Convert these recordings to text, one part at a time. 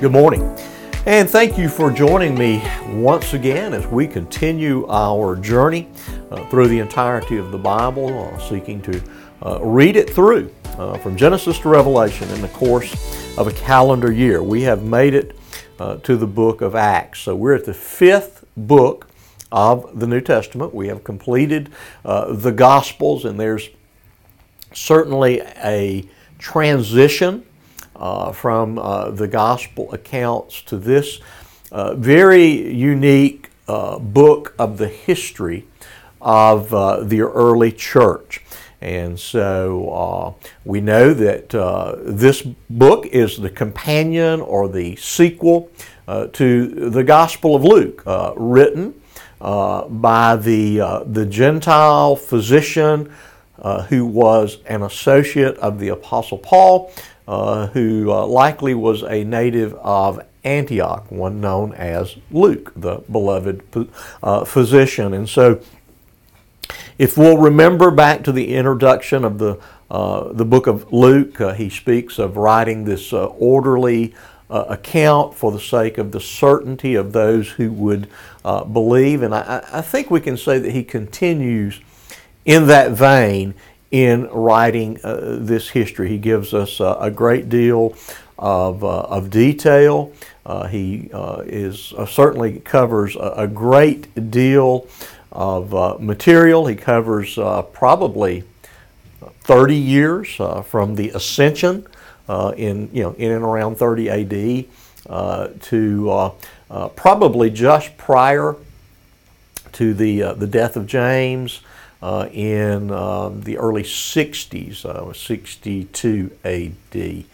Good morning. And thank you for joining me once again as we continue our journey uh, through the entirety of the Bible, uh, seeking to uh, read it through uh, from Genesis to Revelation in the course of a calendar year. We have made it uh, to the book of Acts. So we're at the fifth book of the New Testament. We have completed uh, the Gospels, and there's certainly a transition from uh, the gospel accounts to this uh, very unique uh, book of the history of uh, the early church. And so uh, we know that this book is the companion or the sequel to the Gospel of Luke, written by the, the Gentile physician who was an associate of the Apostle Paul uh, who uh, likely was a native of Antioch, one known as Luke, the beloved uh, physician. And so, if we'll remember back to the introduction of the uh, the book of Luke, uh, he speaks of writing this uh, orderly account for the sake of the certainty of those who would believe. And I, I, think we can say that he continues in that vein in writing uh, this history. He gives us uh, a great deal of, uh, of detail. Uh, he uh, is certainly covers a, a, great deal of material. He covers probably 30 years from the ascension in you know in and around 30 AD to probably just prior to the the death of James uh, in um, the early 60s, uh, 62 AD.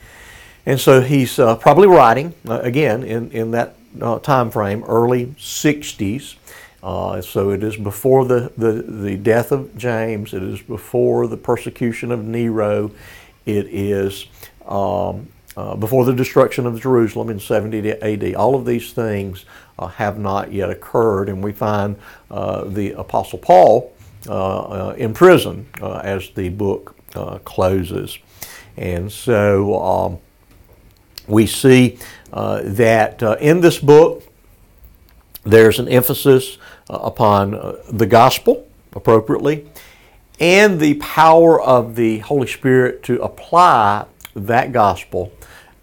And so he's uh, probably writing, uh, again, in, in that uh, time frame, early 60s. Uh, so it is before the, the, the death of James, it is before the persecution of Nero, it is um, before the destruction of Jerusalem in 70 AD. All of these things have not yet occurred, and we find the Apostle Paul uh, uh, in prison uh, as the book closes. And so um, we see that in this book, there's an emphasis upon the gospel appropriately and the power of the Holy Spirit to apply that gospel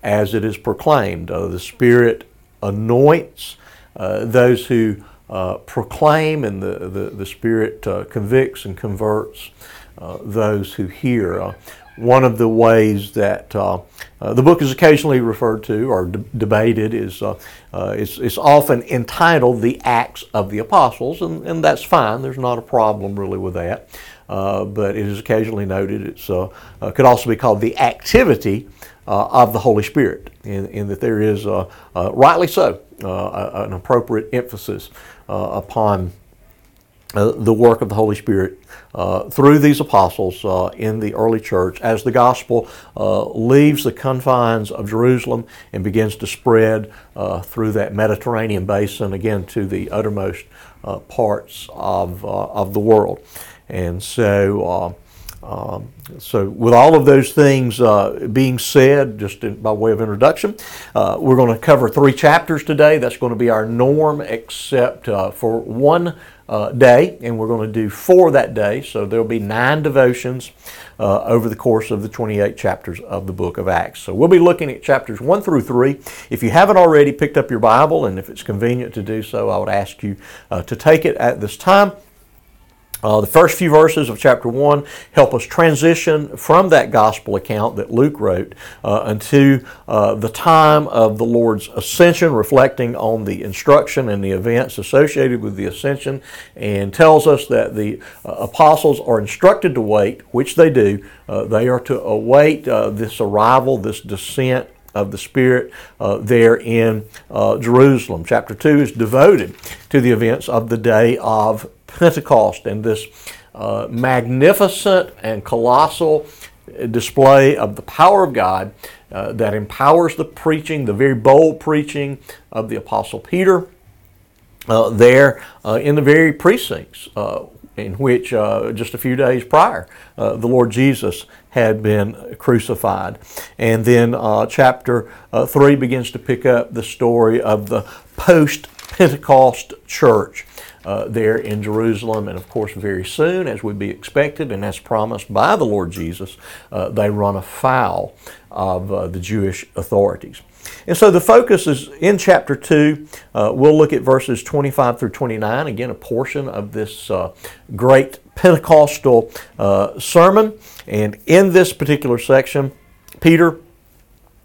as it is proclaimed. Uh, the Spirit anoints uh, those who uh, proclaim, and the, the, the Spirit uh, convicts and converts uh, those who hear. Uh, one of the ways that uh, the book is occasionally referred to or de- debated is it's, it's often entitled The Acts of the Apostles, and, and that's fine. There's not a problem really with that. but it is occasionally noted it could also be called the activity of the Holy Spirit, in, in that there is, rightly so, an appropriate emphasis uh, upon uh, the work of the Holy Spirit uh, through these apostles uh, in the early church as the gospel uh, leaves the confines of Jerusalem and begins to spread uh, through that Mediterranean basin again to the uttermost parts of, of the world. And so, um, so, with all of those things uh, being said, just in, by way of introduction, uh, we're going to cover three chapters today. That's going to be our norm, except uh, for one uh, day, and we're going to do four that day. So, there'll be nine devotions uh, over the course of the 28 chapters of the book of Acts. So, we'll be looking at chapters one through three. If you haven't already picked up your Bible, and if it's convenient to do so, I would ask you uh, to take it at this time. Uh, the first few verses of chapter 1 help us transition from that gospel account that Luke wrote uh, into uh, the time of the Lord's ascension, reflecting on the instruction and the events associated with the ascension, and tells us that the uh, apostles are instructed to wait, which they do. Uh, they are to await uh, this arrival, this descent of the Spirit uh, there in uh, Jerusalem. Chapter 2 is devoted to the events of the day of Pentecost and this uh, magnificent and colossal display of the power of God uh, that empowers the preaching, the very bold preaching of the Apostle Peter uh, there uh, in the very precincts uh, in which uh, just a few days prior, uh, the Lord Jesus had been crucified. And then uh, chapter uh, 3 begins to pick up the story of the post Pentecost church. Uh, there in Jerusalem, and of course, very soon, as would be expected and as promised by the Lord Jesus, uh, they run afoul of uh, the Jewish authorities. And so the focus is in chapter 2. Uh, we'll look at verses 25 through 29, again, a portion of this uh, great Pentecostal uh, sermon. And in this particular section, Peter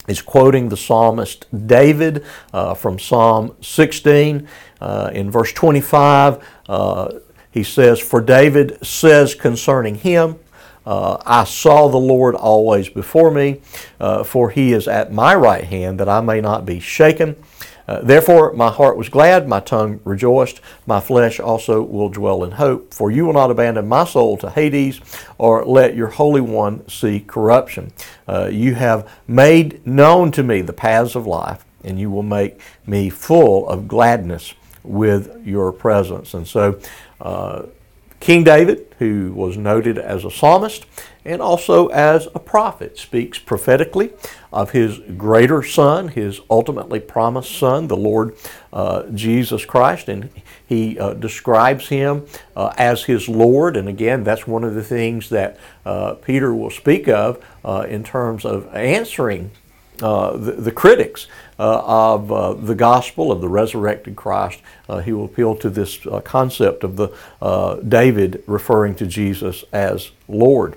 is quoting the psalmist David uh, from Psalm 16. Uh, in verse 25, uh, he says, For David says concerning him, uh, I saw the Lord always before me, uh, for he is at my right hand, that I may not be shaken. Uh, therefore, my heart was glad, my tongue rejoiced, my flesh also will dwell in hope. For you will not abandon my soul to Hades, or let your Holy One see corruption. Uh, you have made known to me the paths of life, and you will make me full of gladness with your presence. And so, uh, King David, who was noted as a psalmist and also as a prophet, speaks prophetically of his greater son, his ultimately promised son, the Lord uh, Jesus Christ, and he uh, describes him uh, as his Lord. And again, that's one of the things that uh, Peter will speak of uh, in terms of answering the, the, critics uh, of uh, the gospel of the resurrected Christ. Uh, he will appeal to this uh, concept of the David referring to Jesus as Lord.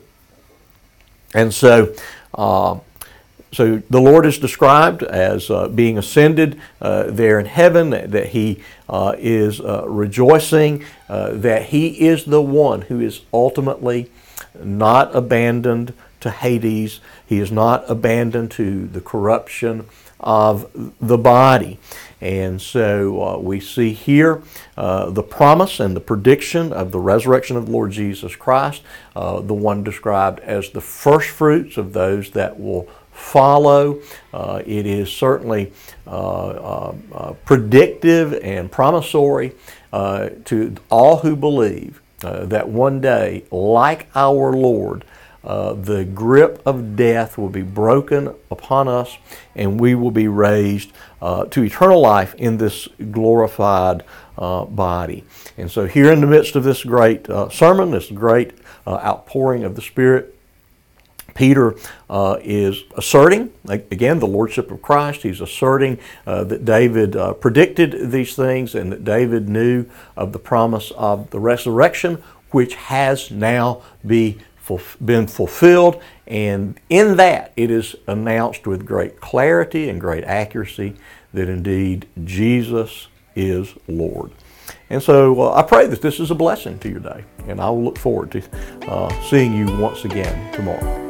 And so, so the Lord is described as being ascended there in heaven, that, that he is rejoicing, that he is the one who is ultimately not abandoned to Hades. He is not abandoned to the corruption of the body. And so uh, we see here uh, the promise and the prediction of the resurrection of the Lord Jesus Christ, uh, the one described as the first fruits of those that will follow. Uh, it is certainly uh, uh, predictive and promissory to all who believe that one day, like our Lord, uh, the grip of death will be broken upon us and we will be raised uh, to eternal life in this glorified uh, body. And so, here in the midst of this great uh, sermon, this great uh, outpouring of the Spirit, Peter uh, is asserting, again, the Lordship of Christ. He's asserting uh, that David uh, predicted these things and that David knew of the promise of the resurrection, which has now be been fulfilled, and in that it is announced with great clarity and great accuracy that indeed Jesus is Lord. And so uh, I pray that this is a blessing to your day, and I will look forward to uh, seeing you once again tomorrow.